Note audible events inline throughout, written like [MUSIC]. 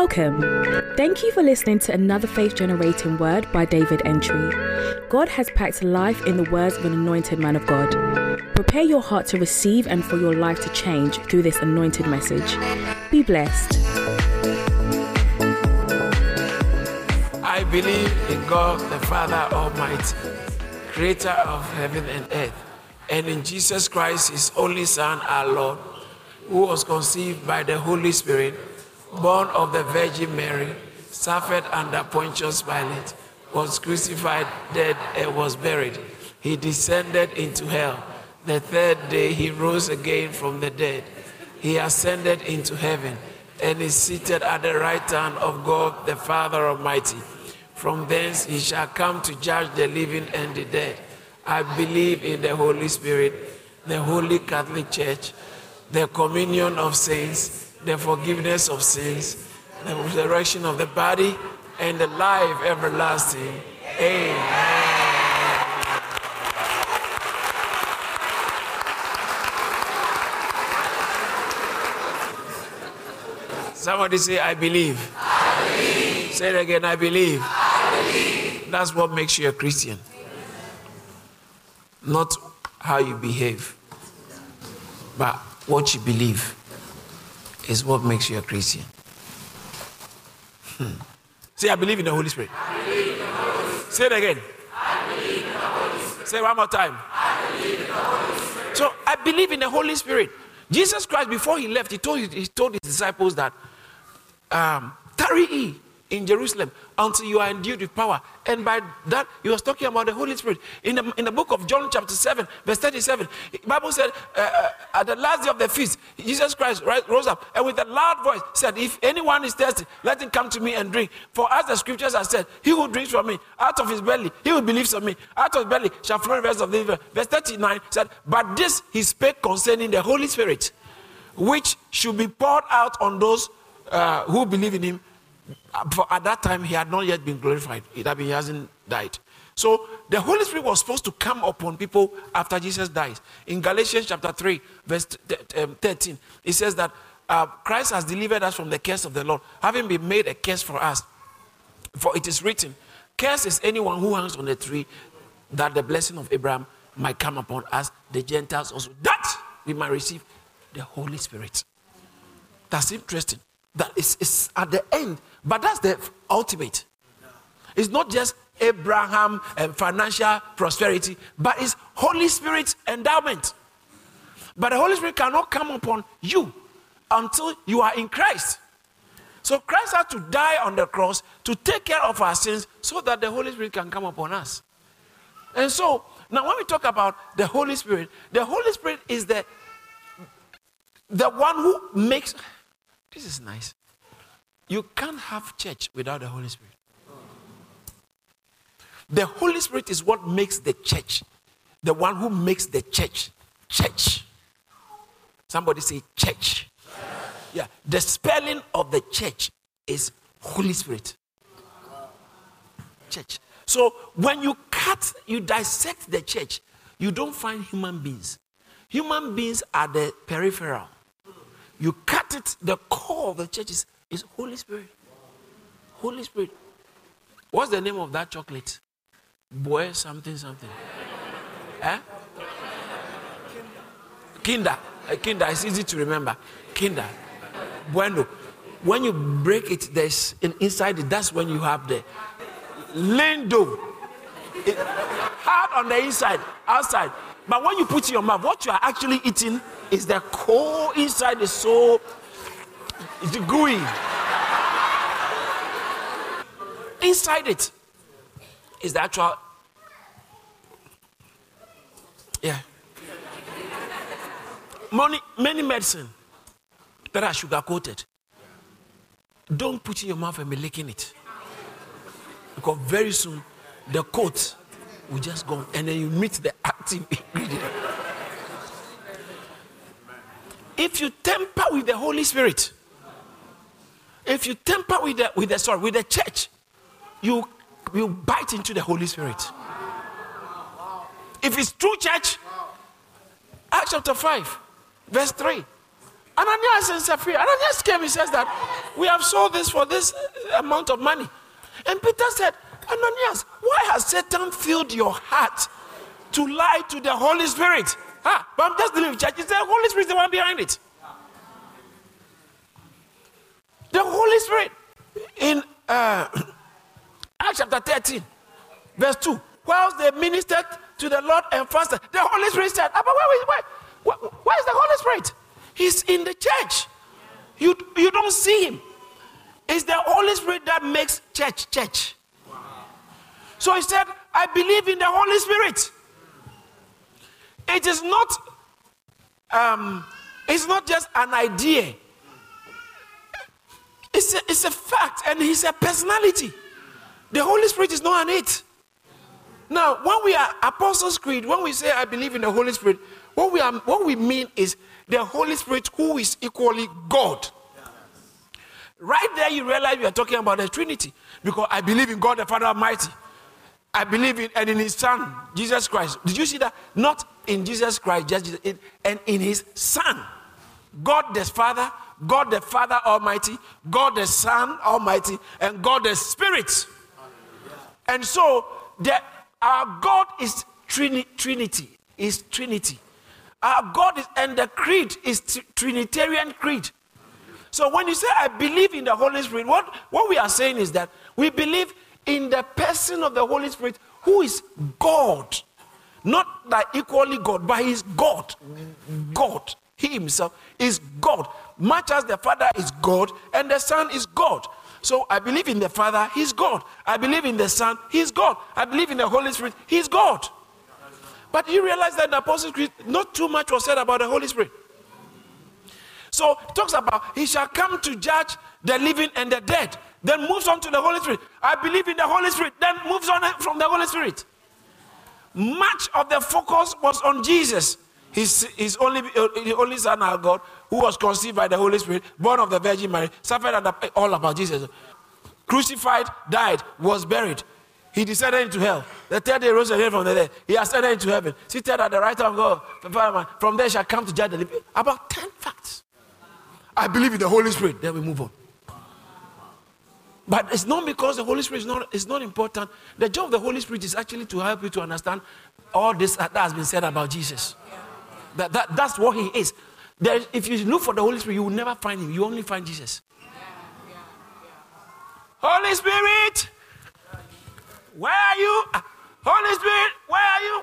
Welcome. Thank you for listening to another faith generating word by David Antwi. God has packed life in the words of an anointed man of God. Prepare your heart to receive and for your life to change through this anointed message. Be blessed. I believe in God the Father Almighty, creator of heaven and earth, and in Jesus Christ, his only Son, our Lord, who was conceived by the Holy Spirit born of the Virgin Mary, suffered under Pontius Pilate, was crucified, dead, and was buried. He descended into hell. The third day he rose again from the dead. He ascended into heaven and is seated at the right hand of God the Father Almighty. From thence he shall come to judge the living and the dead. I believe in the Holy Spirit, the Holy Catholic Church, the communion of saints the forgiveness of sins, the resurrection of the body, and the life everlasting. Amen. Somebody say, I believe. I believe. Say it again, I believe. I believe. That's what makes you a Christian. Not how you behave, but what you believe is what makes you a Christian. Hmm. Say, I believe in the Holy Spirit. Holy Spirit. Say it again. I Say one more time. I so I believe in the Holy Spirit. Jesus Christ, before he left, he told, he told his disciples that um, tarry in Jerusalem until you are endued with power. And by that, he was talking about the Holy Spirit. In the, in the book of John, chapter 7, verse 37, the Bible said, uh, uh, at the last day of the feast, Jesus Christ rose up and with a loud voice said, If anyone is thirsty, let him come to me and drink. For as the scriptures have said, he who drinks from me, out of his belly, he who believes on me, out of his belly shall flow rivers of living. Verse 39 said, But this he spake concerning the Holy Spirit, which should be poured out on those uh, who believe in him for at that time he had not yet been glorified. It had he hasn't died. So the Holy Spirit was supposed to come upon people after Jesus dies. In Galatians chapter 3, verse um, 13, it says that uh, Christ has delivered us from the curse of the Lord, having been made a curse for us. For it is written, Curse is anyone who hangs on the tree, that the blessing of Abraham might come upon us, the Gentiles also, that we might receive the Holy Spirit. That's interesting. That is, is at the end but that's the ultimate. It's not just Abraham and financial prosperity, but it's Holy Spirit endowment. But the Holy Spirit cannot come upon you until you are in Christ. So Christ had to die on the cross to take care of our sins so that the Holy Spirit can come upon us. And so now when we talk about the Holy Spirit, the Holy Spirit is the the one who makes this is nice. You can't have church without the Holy Spirit. The Holy Spirit is what makes the church, the one who makes the church church. Somebody say church. Yeah, the spelling of the church is Holy Spirit. Church. So when you cut, you dissect the church, you don't find human beings. Human beings are the peripheral. You cut it, the core of the church is it's Holy Spirit. Holy Spirit. What's the name of that chocolate? Boy, something, something. Eh? Kinder. Uh, Kinder. It's easy to remember. Kinder. Bueno. When you break it, there's in, inside it. That's when you have the lindo. Hard on the inside, outside. But when you put in your mouth, what you are actually eating is the core inside is so it's gooey. Inside it is the actual. Yeah. Many, many medicine that are sugar coated. Don't put in your mouth and be licking it. Because very soon the coat will just go and then you meet the active ingredient. If you temper with the Holy Spirit, if you temper with the with the sorry with the church, you you bite into the Holy Spirit. If it's true church, Acts chapter 5, verse 3. Ananias and Sapphira. Ananias came, he says that we have sold this for this amount of money. And Peter said, Ananias, why has Satan filled your heart to lie to the Holy Spirit? Ah, but I'm just dealing with church. It's the Holy Spirit, the one behind it. The Holy Spirit in uh, [CLEARS THROAT] Acts chapter 13, verse 2. Whilst they ministered to the Lord and fasted, the Holy Spirit said, but where, where, where, where is the Holy Spirit? He's in the church. You, you don't see him. It's the Holy Spirit that makes church church. So he said, I believe in the Holy Spirit. It is not um, it's not just an idea. It's a, it's a fact and he's a personality. The Holy Spirit is not an it. Now, when we are Apostles' Creed, when we say I believe in the Holy Spirit, what we, are, what we mean is the Holy Spirit who is equally God. Right there, you realize we are talking about the Trinity because I believe in God the Father Almighty. I believe in and in His Son Jesus Christ. Did you see that? Not in Jesus Christ, just in, and in His Son, God the Father, God the Father Almighty, God the Son Almighty, and God the Spirit. And so, the, our God is Trini, Trinity. Is Trinity. Our God is, and the creed is t- Trinitarian creed. So when you say, I believe in the Holy Spirit, what, what we are saying is that we believe in the person of the Holy Spirit who is God. Not like equally God, but He's God. God. He Himself is God. Much as the Father is God and the Son is God. So I believe in the Father, He's God. I believe in the Son, He's God. I believe in the Holy Spirit, He's God. But you realize that in the Apostles' Creed, not too much was said about the Holy Spirit. So talks about he shall come to judge the living and the dead. Then moves on to the Holy Spirit. I believe in the Holy Spirit. Then moves on from the Holy Spirit. Much of the focus was on Jesus, his, his only, uh, the only son of God, who was conceived by the Holy Spirit, born of the Virgin Mary, suffered under, all about Jesus. Crucified, died, was buried. He descended into hell. The third day rose again from the dead. He ascended into heaven. Seated at the right hand of God. From there shall come to judge the living. About 10 facts. I believe in the Holy Spirit. Then we move on. But it's not because the Holy Spirit is not, is not important. The job of the Holy Spirit is actually to help you to understand all this that has been said about Jesus. That, that, that's what he is. If you look for the Holy Spirit, you will never find him. You only find Jesus. Holy Spirit, where are you? Ah, Holy Spirit, where are you?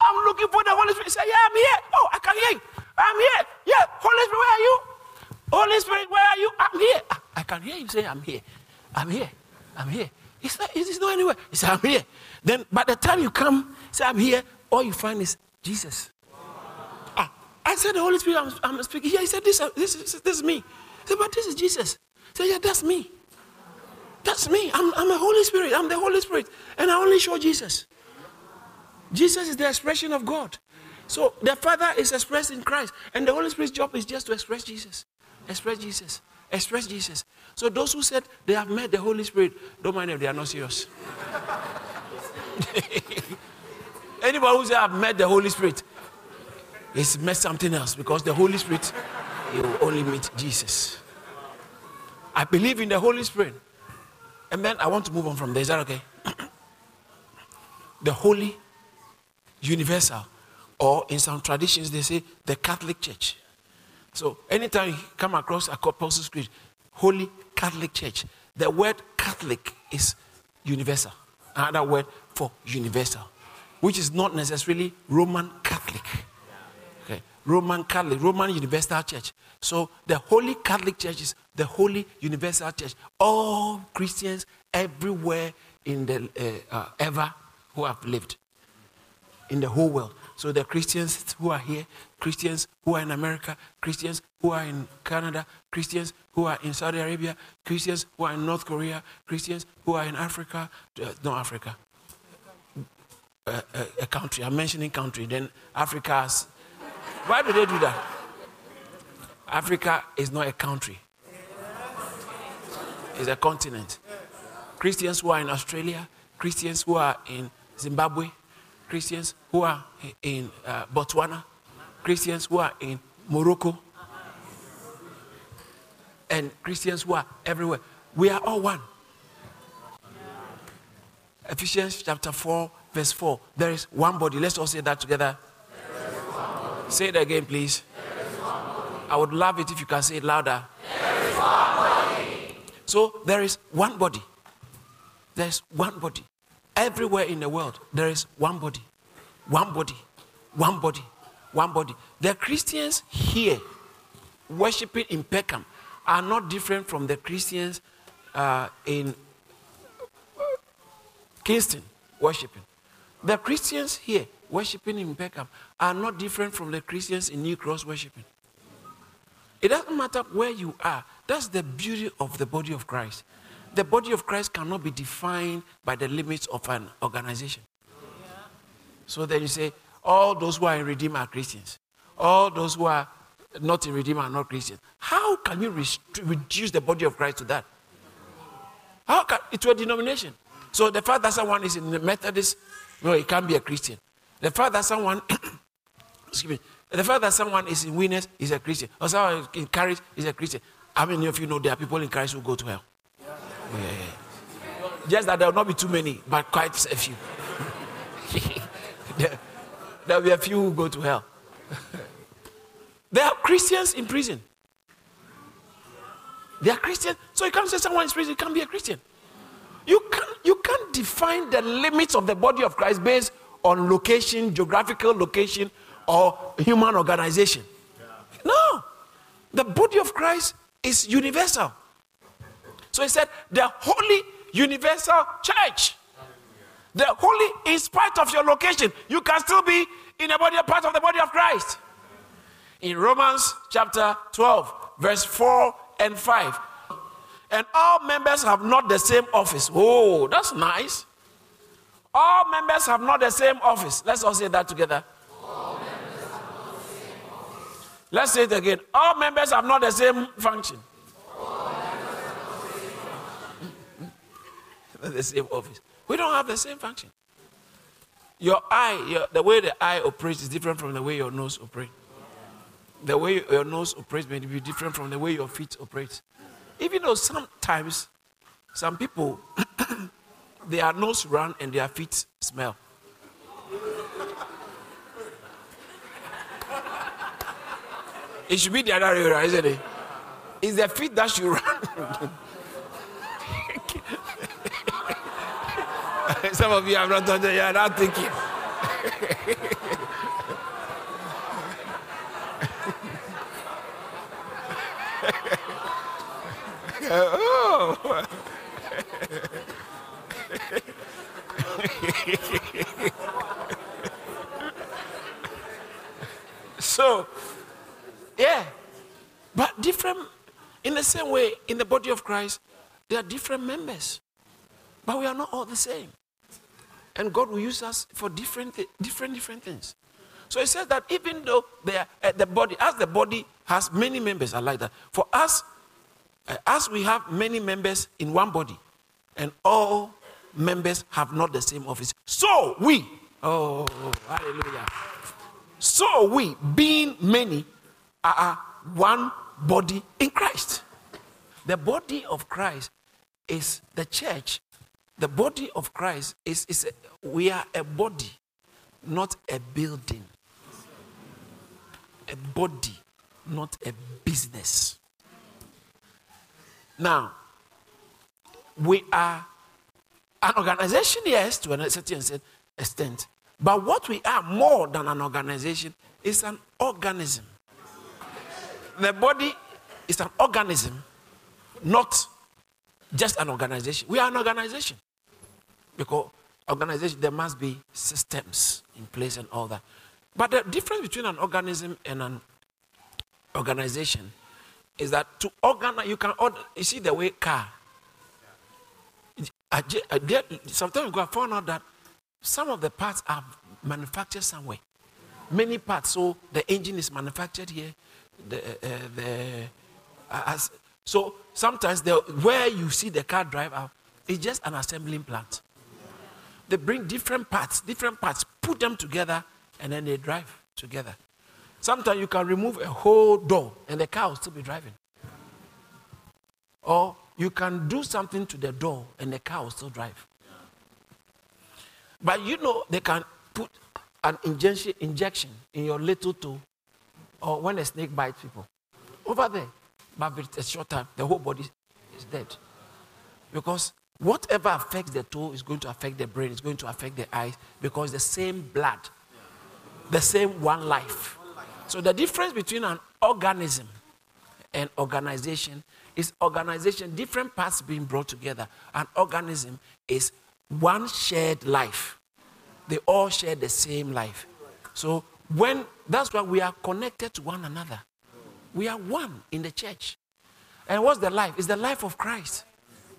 I'm looking for the Holy Spirit. Say, yeah, I'm here. Oh, I can hear you. I'm here. Yeah, Holy Spirit, where are you? Holy Spirit, where are you? I'm here. Ah, I can hear him say, I'm here. I'm here. I'm here. He's not, he's not anywhere. He said, I'm here. Then by the time you come, say, I'm here, all you find is Jesus. I said, the Holy Spirit, I'm, I'm speaking. Yeah, he said, this, uh, this, this, this is me. I said, but this is Jesus. He said, yeah, that's me. That's me. I'm, I'm a Holy Spirit. I'm the Holy Spirit. And I only show Jesus. Jesus is the expression of God. So the Father is expressed in Christ. And the Holy Spirit's job is just to express Jesus. Express Jesus. Express Jesus. So those who said they have met the Holy Spirit, don't mind if they are not serious. [LAUGHS] Anybody who said I've met the Holy Spirit, it's met something else because the Holy Spirit, you only meet Jesus. I believe in the Holy Spirit. And then I want to move on from there. Is that okay? the Holy Universal, or in some traditions, they say the Catholic Church. So anytime you come across a Apostles' Creed, Holy Catholic Church, the word Catholic is universal. Another word for universal, which is not necessarily Roman Catholic. Roman Catholic, Roman Universal Church. So the Holy Catholic Church is the Holy Universal Church. All Christians everywhere in the uh, uh, ever who have lived in the whole world. So the Christians who are here, Christians who are in America, Christians who are in Canada, Christians who are in Saudi Arabia, Christians who are in North Korea, Christians who are in Africa, uh, not Africa, uh, a, a country. I'm mentioning country. Then Africa. Why do they do that? Africa is not a country. It's a continent. Christians who are in Australia, Christians who are in Zimbabwe, Christians who are in uh, Botswana, Christians who are in Morocco, and Christians who are everywhere. We are all one. Ephesians chapter 4, verse 4. There is one body. Let's all say that together. Say it again, please. I would love it if you can say it louder. So there is one body. There's one body. Everywhere in the world, there is one body. One body. One body. One body. The Christians here worshiping in Peckham are not different from the Christians uh, in Kingston worshiping. The Christians here worshiping in Peckham are not different from the Christians in New Cross worshiping. It doesn't matter where you are. That's the beauty of the body of Christ. The body of Christ cannot be defined by the limits of an organization. So then you say, all those who are in Redeem are Christians. All those who are not in Redeem are not Christians. How can you reduce the body of Christ to that? How can it to a denomination? So the fact that someone is in the Methodist, no, he can't be a Christian. The fact that someone, [COUGHS] excuse me, the fact that someone is in Winners is a Christian, or someone in Caris is a Christian. How many of you know there are people in Christ who go to hell? Yeah. Yeah. Just that there will not be too many, but quite a few. there, [LAUGHS] there will be a few who go to hell. [LAUGHS] there are Christians in prison. They are Christians. So you can't say someone is prison, you can't be a Christian. You can't, you can't define the limits of the body of Christ based on location, geographical location, or human organization. No. The body of Christ is universal. So he said, the holy universal church. The holy, in spite of your location, you can still be in a body, a part of the body of Christ. In Romans chapter 12, verse 4 and 5, and all members have not the same office. Oh, that's nice. All members have not the same office. Let's all say that together. Let's say it again. All members have not the same function. [LAUGHS] the same office. We don't have the same function. Your eye, your, the way the eye operates is different from the way your nose operates. The way your nose operates may be different from the way your feet operate. Even though sometimes some people, [CLEARS THROAT] their nose run and their feet smell. it should be the other way around, isn't it? It's the feet that should run. [LAUGHS] Some of you have not done it, you are not thinking. [LAUGHS] oh. [LAUGHS] so, yeah, but different, in the same way, in the body of Christ, there are different members, but we are not all the same. And God will use us for different, different, different things. So he says that even though they are, uh, the body, as the body has many members, I like that. For us, uh, as we have many members in one body, and all members have not the same office, so we, oh, hallelujah. So we, being many, are one body in Christ. The body of Christ is the church. The body of Christ is, is a, we are a body, not a building. A body, not a business. Now, we are an organization, yes, to a certain extent. But what we are more than an organization is an organism. The body is an organism, not just an organization. We are an organization. Because organization, there must be systems in place and all that. But the difference between an organism and an organization is that to organize, you can you see the way car. I, I, sometimes we go found out that some of the parts are manufactured somewhere. Many parts, so the engine is manufactured here. The, uh, the, uh, as, so sometimes the, where you see the car drive out is just an assembling plant. They bring different parts, different parts, put them together, and then they drive together. Sometimes you can remove a whole door and the car will still be driving. Or you can do something to the door and the car will still drive. But you know, they can put an injection, injection in your little toe or when a snake bites people. Over there. But with a short time, the whole body is dead. Because whatever affects the toe is going to affect the brain, it's going to affect the eyes because the same blood, the same one life. So the difference between an organism and organization is organization, different parts being brought together. An organism is one shared life. They all share the same life. So when that's why we are connected to one another. We are one in the church. And what's the life? It's the life of Christ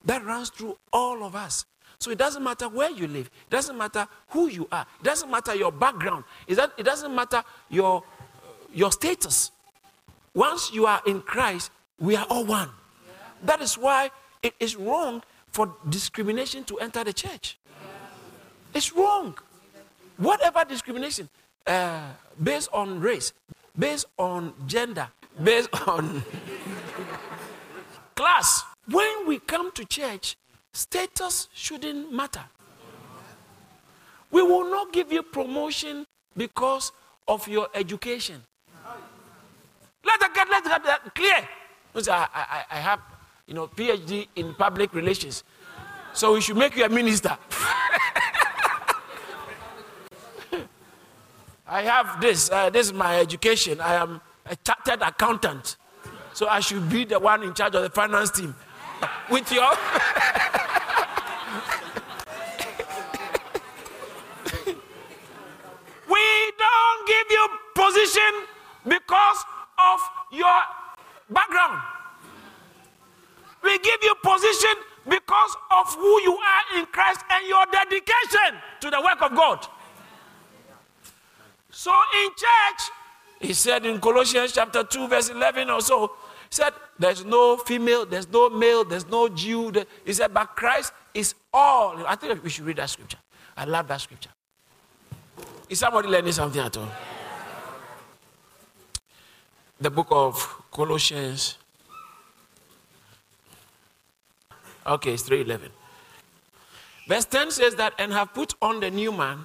that runs through all of us. So it doesn't matter where you live. It doesn't matter who you are. It doesn't matter your background. It doesn't matter your, your status. Once you are in Christ, we are all one. That is why it is wrong for discrimination to enter the church. It's wrong. Whatever discrimination, uh, based on race, based on gender, based [LAUGHS] on class. When we come to church, status shouldn't matter. We will not give you promotion because of your education. Let us get, let that clear. I, I, I have, you know, PhD in public relations, so we should make you a minister. [LAUGHS] I have this. Uh, this is my education. I am a chartered accountant. So I should be the one in charge of the finance team. [LAUGHS] With your. [LAUGHS] we don't give you position because of your background. We give you position because of who you are in Christ and your dedication to the work of God. So in church, he said in Colossians chapter 2, verse 11 or so, he said, There's no female, there's no male, there's no Jew. He said, But Christ is all. I think we should read that scripture. I love that scripture. Is somebody learning something at all? The book of Colossians. Okay, it's 311. Verse 10 says that, and have put on the new man,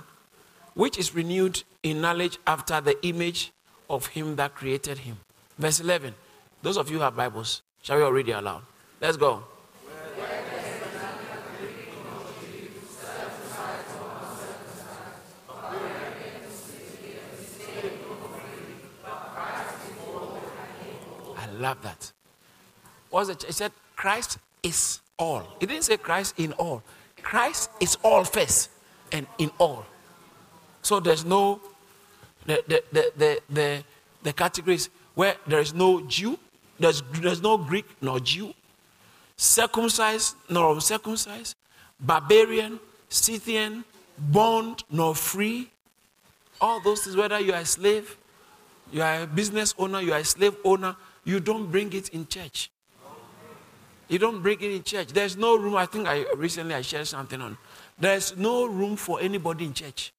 which is renewed in knowledge after the image of him that created him. Verse 11. Those of you have Bibles, shall we all read it aloud? Let's go. I love that. What's it? It said Christ is all. He didn't say Christ in all. Christ is all first and in all. So there's no the the the the, the, the categories where there is no Jew, there's, there's no Greek nor Jew, circumcised nor uncircumcised, barbarian, Scythian, bond nor free. All those things, whether you are a slave, you are a business owner, you are a slave owner, you don't bring it in church. You don't bring it in church. There's no room. I think I recently I shared something on. There's no room for anybody in church.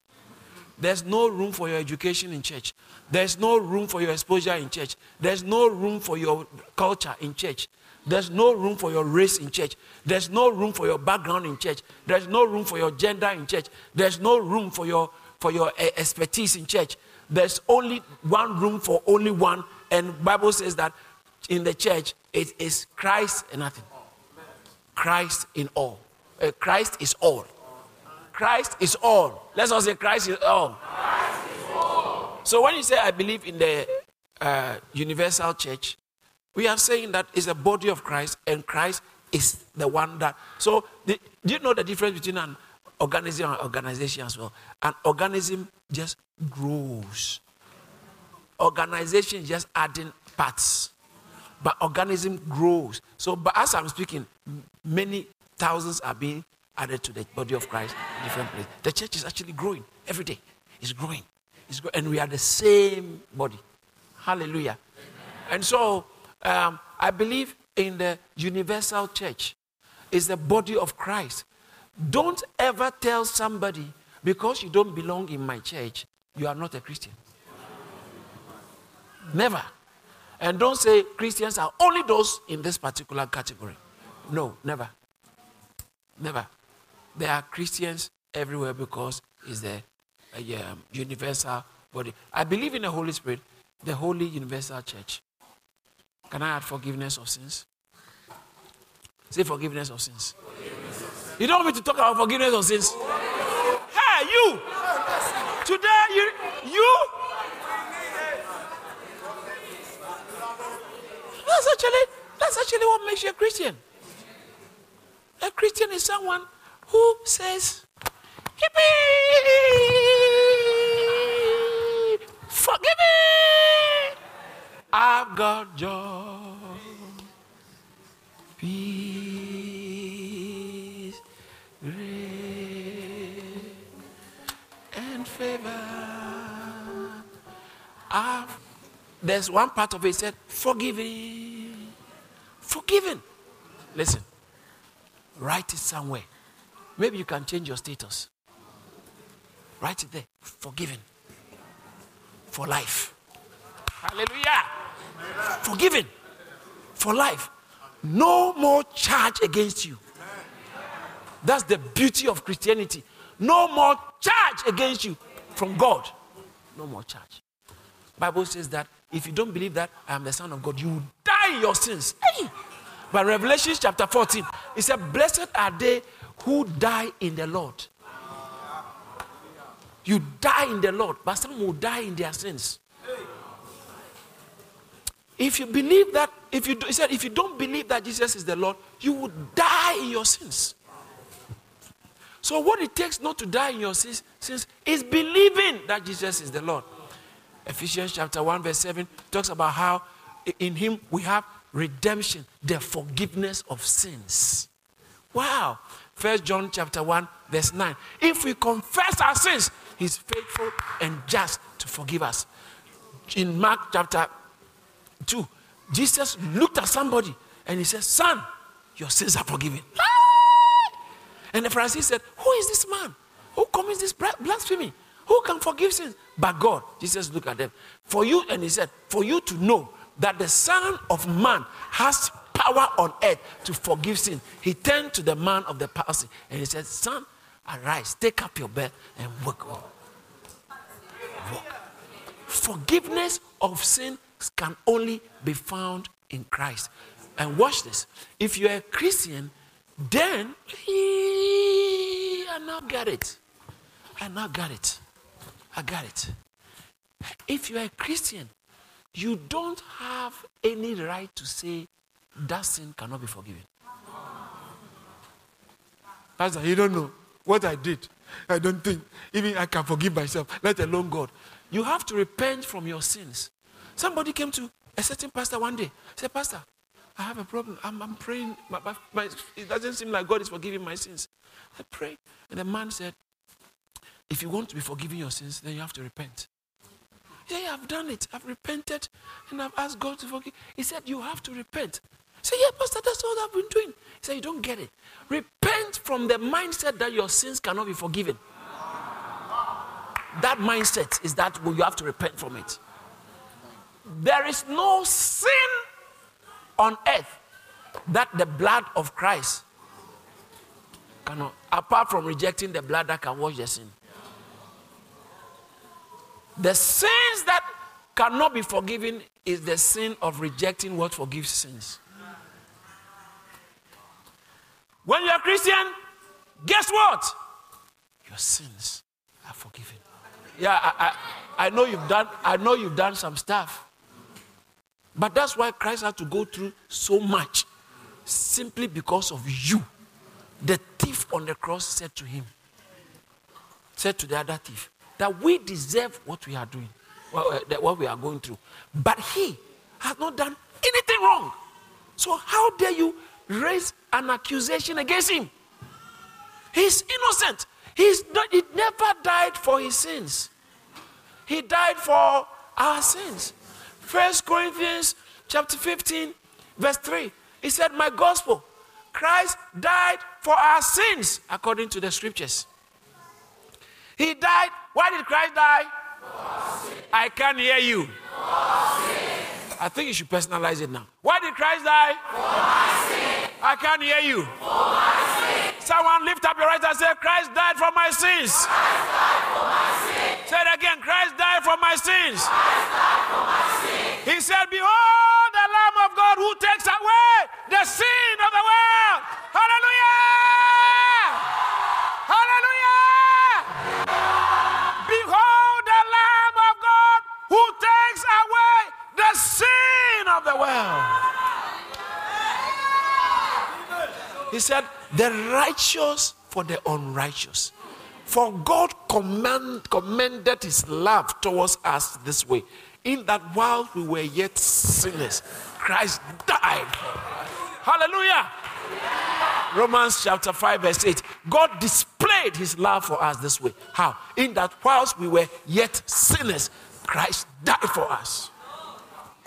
There's no room for your education in church. There's no room for your exposure in church. There's no room for your culture in church. There's no room for your race in church. There's no room for your background in church. There's no room for your gender in church. There's no room for your for your uh, expertise in church. There's only one room for only one, and Bible says that in the church it is Christ and nothing. Christ in all. Uh, Christ is all. Christ is all. Let's all say Christ is all. Christ is all. So when you say I believe in the uh, universal church, we are saying that it's a body of Christ and Christ is the one that. So the, do you know the difference between an organism and organization as well? An organism just grows. Organization is just adding parts. But organism grows. So but as I'm speaking, many thousands are being added to the body of Christ in different places. The church is actually growing every day. It's growing. It's growing. And we are the same body. Hallelujah. And so um, I believe in the universal church. It's the body of Christ. Don't ever tell somebody because you don't belong in my church, you are not a Christian. Never. And don't say Christians are only those in this particular category. No, never. Never. There are Christians everywhere because it's the uh, um, universal body. I believe in the Holy Spirit, the Holy Universal Church. Can I add forgiveness of sins? Say forgiveness of sins. You don't want me to talk about forgiveness of sins? Hey, you! Today, you, you. That's actually that's actually what makes you a Christian. A Christian is someone who says! Forgive me! I've got joy, peace, grace, and favor. I've, there's one part of it said, forgiving. Forgiven. Listen, write it somewhere. Maybe you can change your status. Write it there. Forgiven. For life. Hallelujah. Forgiven. For life. No more charge against you. That's the beauty of Christianity. No more charge against you from God. No more charge. Bible says that if you don't believe that I am the Son of God, you will die in your sins. Hey! But Revelation chapter 14, it said, Blessed are they who die in the Lord. You die in the Lord, but some will die in their sins. If you believe that, if you he said, if you don't believe that Jesus is the Lord, you would die in your sins. So what it takes not to die in your sins, sins is believing that Jesus is the Lord. Ephesians chapter 1, verse 7 talks about how in him we have redemption, the forgiveness of sins. Wow. First John chapter 1, verse 9. If we confess our sins, he's faithful and just to forgive us. In Mark chapter 2, Jesus looked at somebody and he said, Son, your sins are forgiven. And the Pharisee said, Who is this man? Who commits this blasphemy? Who can forgive sins? But God. Jesus looked at them. For you, and he said, For you to know that the Son of Man has power on earth to forgive sin. He turned to the man of the palsy and he said, Son, arise, take up your bed and walk. Walk. Forgiveness of sin can only be found in Christ. And watch this. If you're a Christian, then I now got it. I now got it. I got it. If you're a Christian, you don't have any right to say that sin cannot be forgiven. Pastor, you don't know what I did. I don't think even I can forgive myself, let alone God. You have to repent from your sins. Somebody came to a certain pastor one day, said, Pastor, I have a problem. I'm, I'm praying. My, my, my, it doesn't seem like God is forgiving my sins. I pray. And the man said, If you want to be forgiven your sins, then you have to repent. Yeah, I've done it. I've repented and I've asked God to forgive. He said, You have to repent. Said, Yeah, Pastor, that's all I've been doing. He said, You don't get it. Repent from the mindset that your sins cannot be forgiven. That mindset is that well, you have to repent from it. There is no sin on earth that the blood of Christ cannot, apart from rejecting the blood that can wash the sin. The sins that cannot be forgiven is the sin of rejecting what forgives sins. When you're a Christian, guess what? Your sins are forgiven. Yeah, I, I, I know you've done. I know you've done some stuff, but that's why Christ had to go through so much, simply because of you. The thief on the cross said to him, said to the other thief, that we deserve what we are doing, uh, what we are going through. But he has not done anything wrong. So how dare you raise an accusation against him? He's innocent. He's not, he never died for his sins. He died for our sins. First Corinthians chapter 15, verse 3. He said, My gospel, Christ died for our sins according to the scriptures. He died. Why did Christ die? I can't hear you. I think you should personalize it now. Why did Christ die? I can't hear you. Someone lift up your right and say, Christ died for my sins. Say it again, Christ died for my sins. He said, Behold the Lamb of God who takes away the sin of the world. Hallelujah! Hallelujah! World. He said, The righteous for the unrighteous. For God command, commended his love towards us this way, in that while we were yet sinners, Christ died. Hallelujah. Romans chapter 5, verse 8. God displayed his love for us this way. How? In that whilst we were yet sinners, Christ died for us.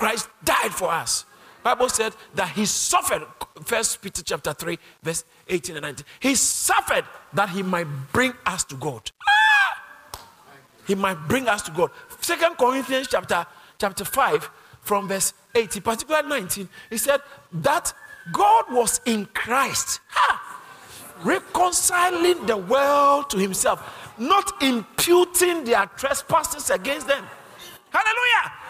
Christ died for us. Bible said that he suffered. First Peter chapter 3, verse 18 and 19. He suffered that he might bring us to God. Ah! He might bring us to God. Second Corinthians chapter, chapter 5, from verse 18, particularly 19, he said that God was in Christ, reconciling the world to himself, not imputing their trespasses against them. Hallelujah.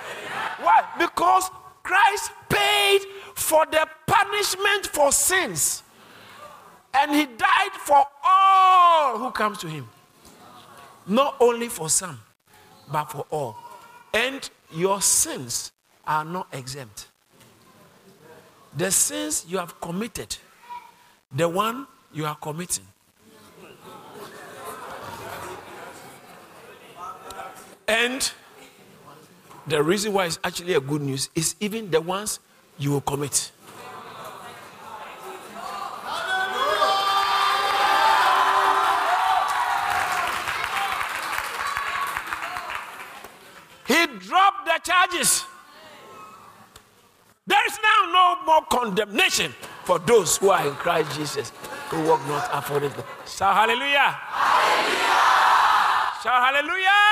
Why? Because Christ paid for the punishment for sins. And he died for all who come to him. Not only for some, but for all. And your sins are not exempt. The sins you have committed, the one you are committing. And the reason why it's actually a good news is even the ones you will commit. He dropped the charges. There is now no more condemnation for those who are in Christ Jesus, who walk not according to. Shout hallelujah! hallelujah. Shout hallelujah!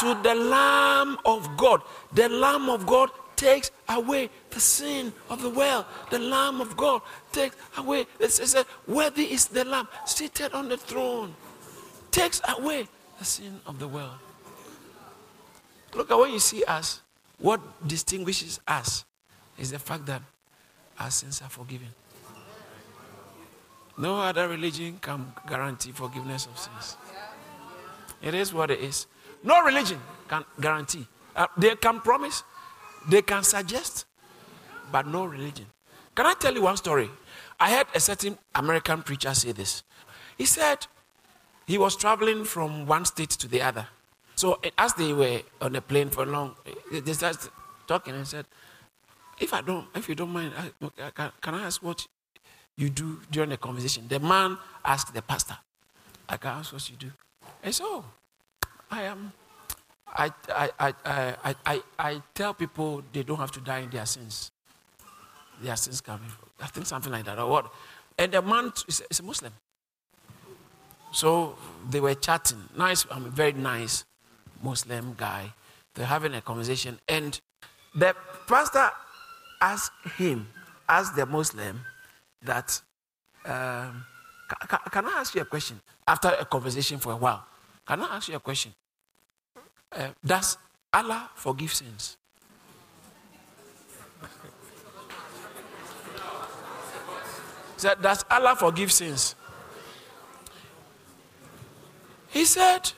To the Lamb of God. The Lamb of God takes away the sin of the world. The Lamb of God takes away. It says, Worthy is the Lamb seated on the throne, takes away the sin of the world. Look at what you see us. What distinguishes us is the fact that our sins are forgiven. No other religion can guarantee forgiveness of sins. It is what it is. No religion can guarantee. Uh, they can promise, they can suggest, but no religion. Can I tell you one story? I heard a certain American preacher say this. He said he was traveling from one state to the other. So as they were on a plane for long, they started talking and said, "If I don't, if you don't mind, I, can, can I ask what you do during the conversation?" The man asked the pastor, "I can ask what you do." And so I am. I, I, I, I, I, I tell people they don't have to die in their sins. Their sins can be, I think something like that, or what? And the man is, is a Muslim. So they were chatting. Nice, I'm a very nice Muslim guy. They're having a conversation. And the pastor asked him, asked the Muslim, that, um, can I ask you a question? After a conversation for a while, can I ask you a question? Uh, does Allah forgive sins? said, Does Allah forgive sins? He said,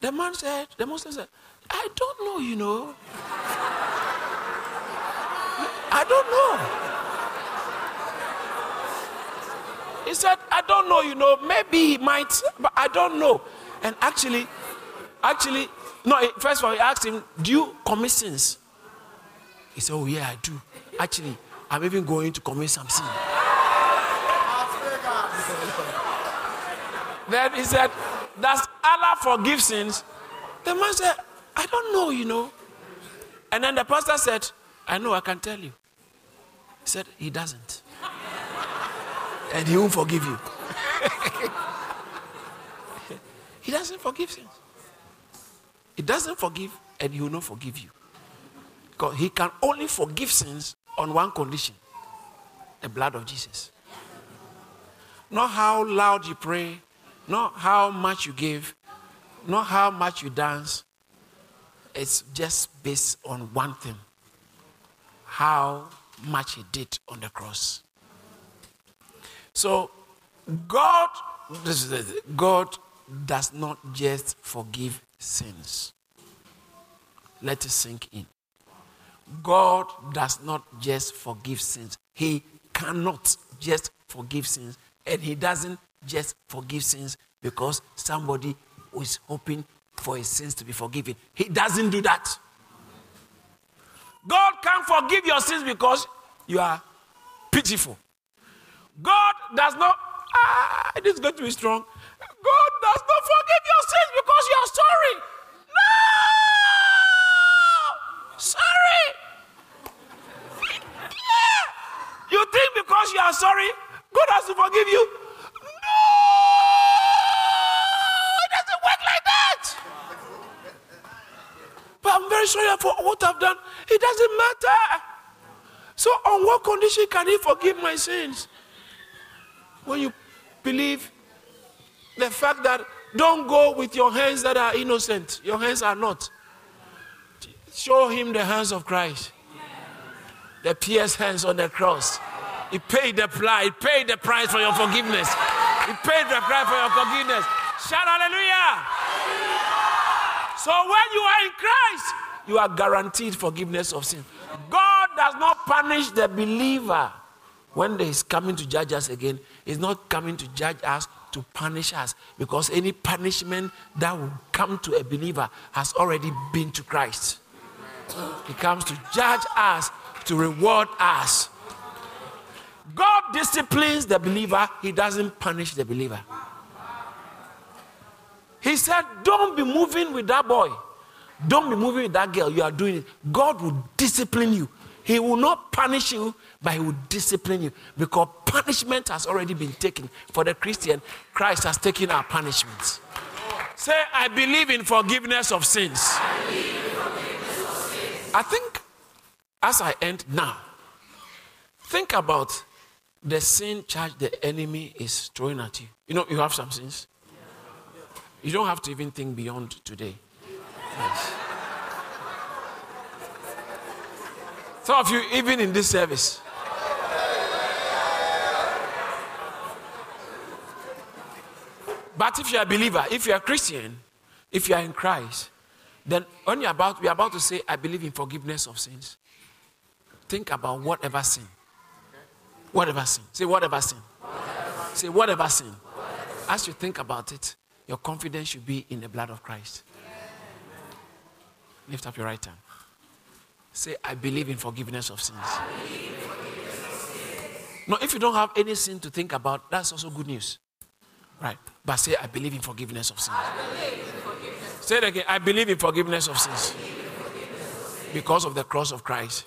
The man said, the Muslim said, I don't know, you know. I don't know. He said, I don't know, you know, maybe he might, but I don't know. And actually, actually, no, first of all, he asked him, Do you commit sins? He said, Oh, yeah, I do. Actually, I'm even going to commit some sin. then he said, Does Allah forgive sins? The man said, I don't know, you know. And then the pastor said, I know, I can tell you. He said, He doesn't and he won't forgive you. [LAUGHS] he doesn't forgive sins. He doesn't forgive and he will not forgive you. Because he can only forgive sins on one condition the blood of Jesus. Not how loud you pray, not how much you give, not how much you dance. It's just based on one thing how much He did on the cross. So, God, God does not just forgive sins. Let it sink in. God does not just forgive sins. He cannot just forgive sins. And He doesn't just forgive sins because somebody is hoping for his sins to be forgiven. He doesn't do that. God can't forgive your sins because you are pitiful. God does not, ah, it is going to be strong. God does not forgive your sins because you are sorry. No! Sorry! Yeah! You think because you are sorry, God has to forgive you? No! It doesn't work like that. But I'm very sorry for what I've done. It doesn't matter. So, on what condition can He forgive my sins? When you believe the fact that don't go with your hands that are innocent, your hands are not. Show Him the hands of Christ, the pierced hands on the cross. He paid the price. He paid the price for your forgiveness. He paid the price for your forgiveness. Shout hallelujah. So when you are in Christ, you are guaranteed forgiveness of sin. God does not punish the believer when he is coming to judge us again. He's not coming to judge us to punish us because any punishment that will come to a believer has already been to Christ. He comes to judge us, to reward us. God disciplines the believer, He doesn't punish the believer. He said, Don't be moving with that boy. Don't be moving with that girl. You are doing it. God will discipline you. He will not punish you, but He will discipline you because punishment has already been taken. For the Christian, Christ has taken our punishments. Say, I believe in forgiveness of sins. I, think as I end now, think about the sin charge the enemy is throwing at you. You know, you have some sins. You don't have to even think beyond today. Yes. Some of you, even in this service, but if you're a believer, if you're a Christian, if you're in Christ, then when you're about, we're about to say, I believe in forgiveness of sins. Think about whatever sin. Whatever sin. Say whatever sin. Whatever. Say whatever sin. Whatever. As you think about it, your confidence should be in the blood of Christ. Lift up your right hand. Say, I believe in forgiveness of sins. No, if you don't have any sin to think about, that's also good news. Right. But say, I believe in forgiveness of sins. Forgiveness. Say it again. I believe in forgiveness of sins. Because of the cross of Christ.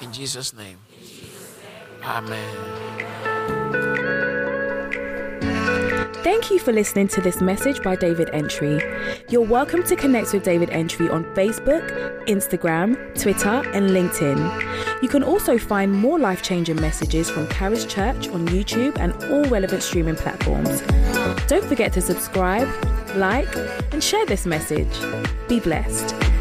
In Jesus' name. Amen. Thank you for listening to this message by David Antwi. You're welcome to connect with David Antwi on Facebook, Instagram, Twitter, and LinkedIn. You can also find more life changing messages from Charis Church on YouTube and all relevant streaming platforms. Don't forget to subscribe, like, and share this message. Be blessed.